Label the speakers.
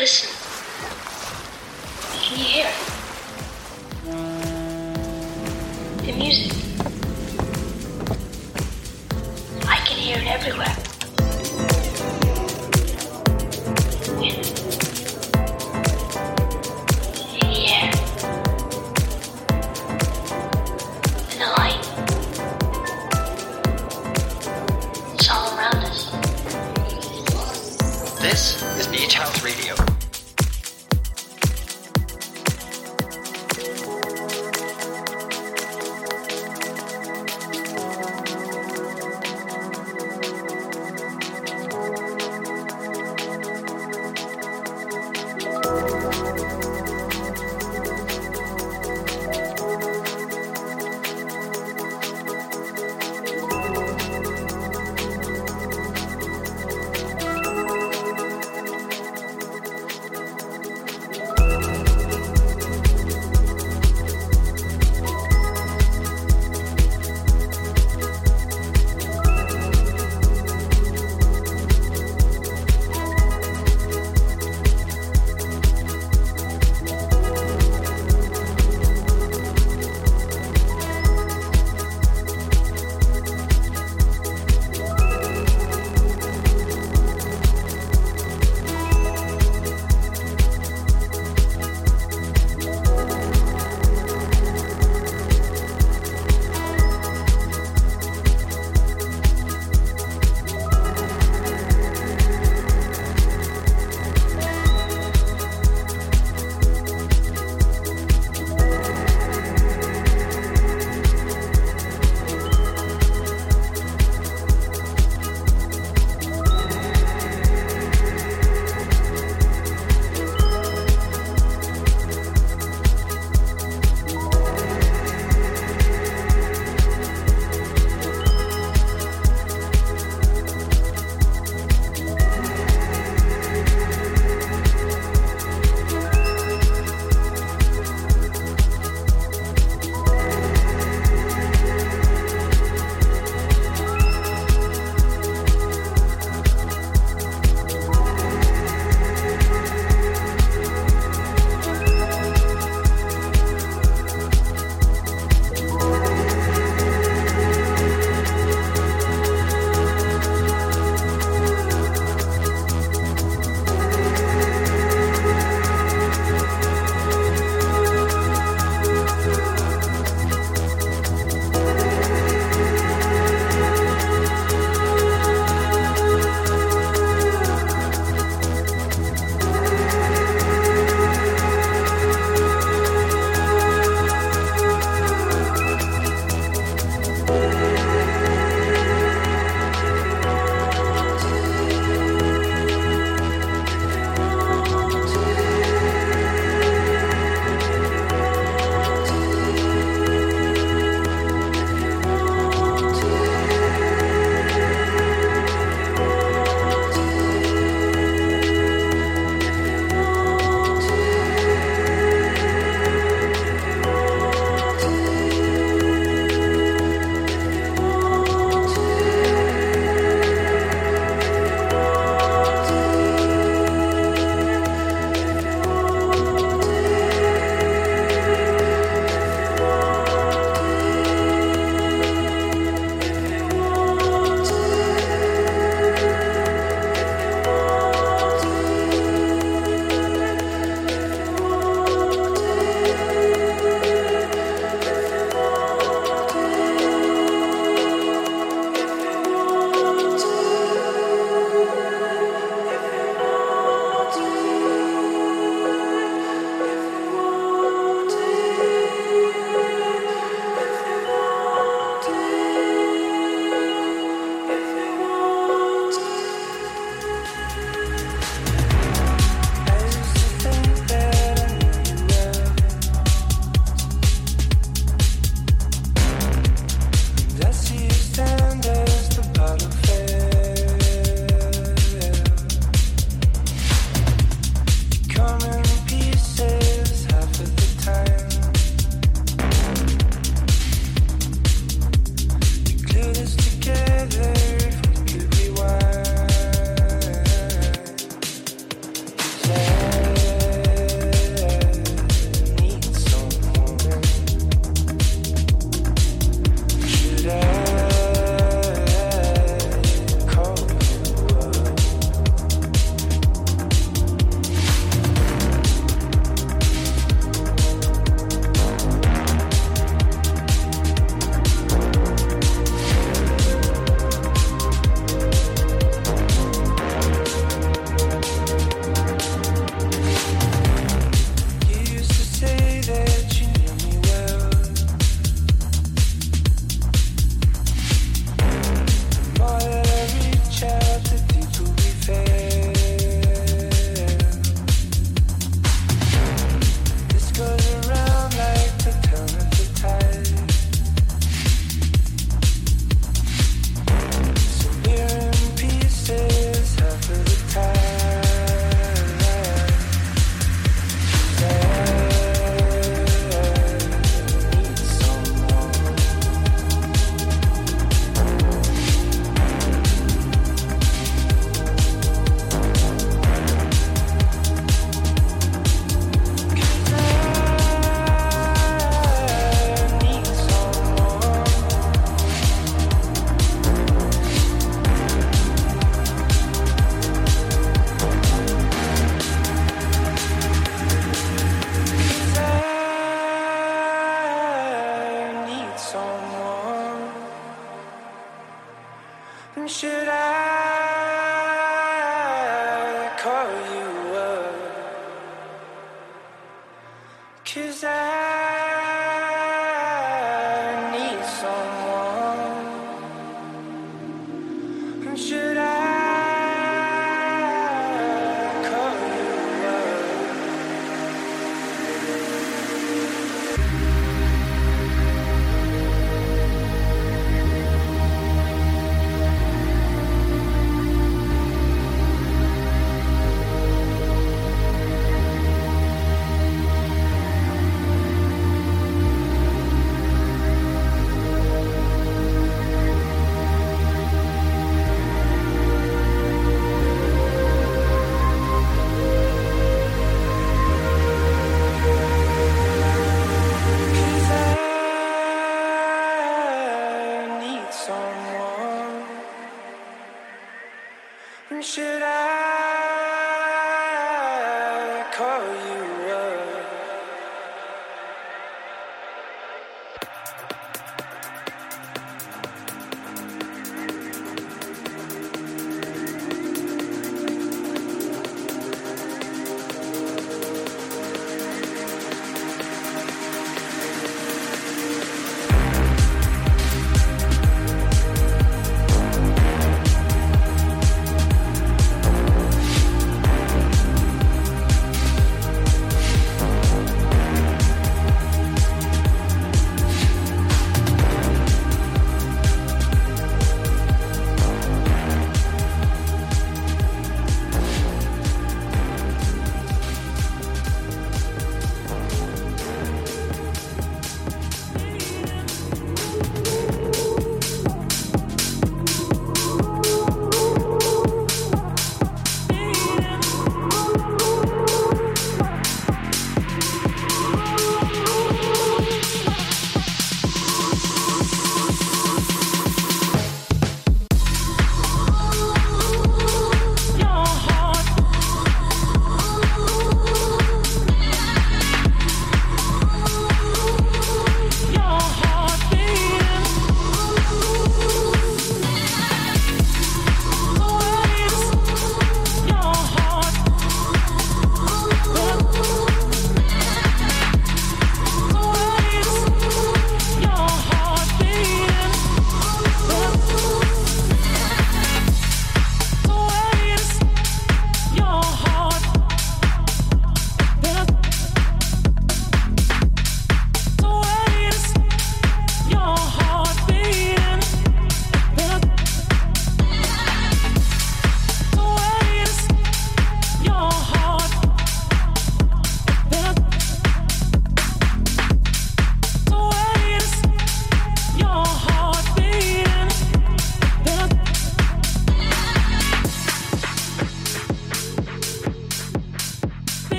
Speaker 1: Listen. Can you hear? The music.
Speaker 2: And should I?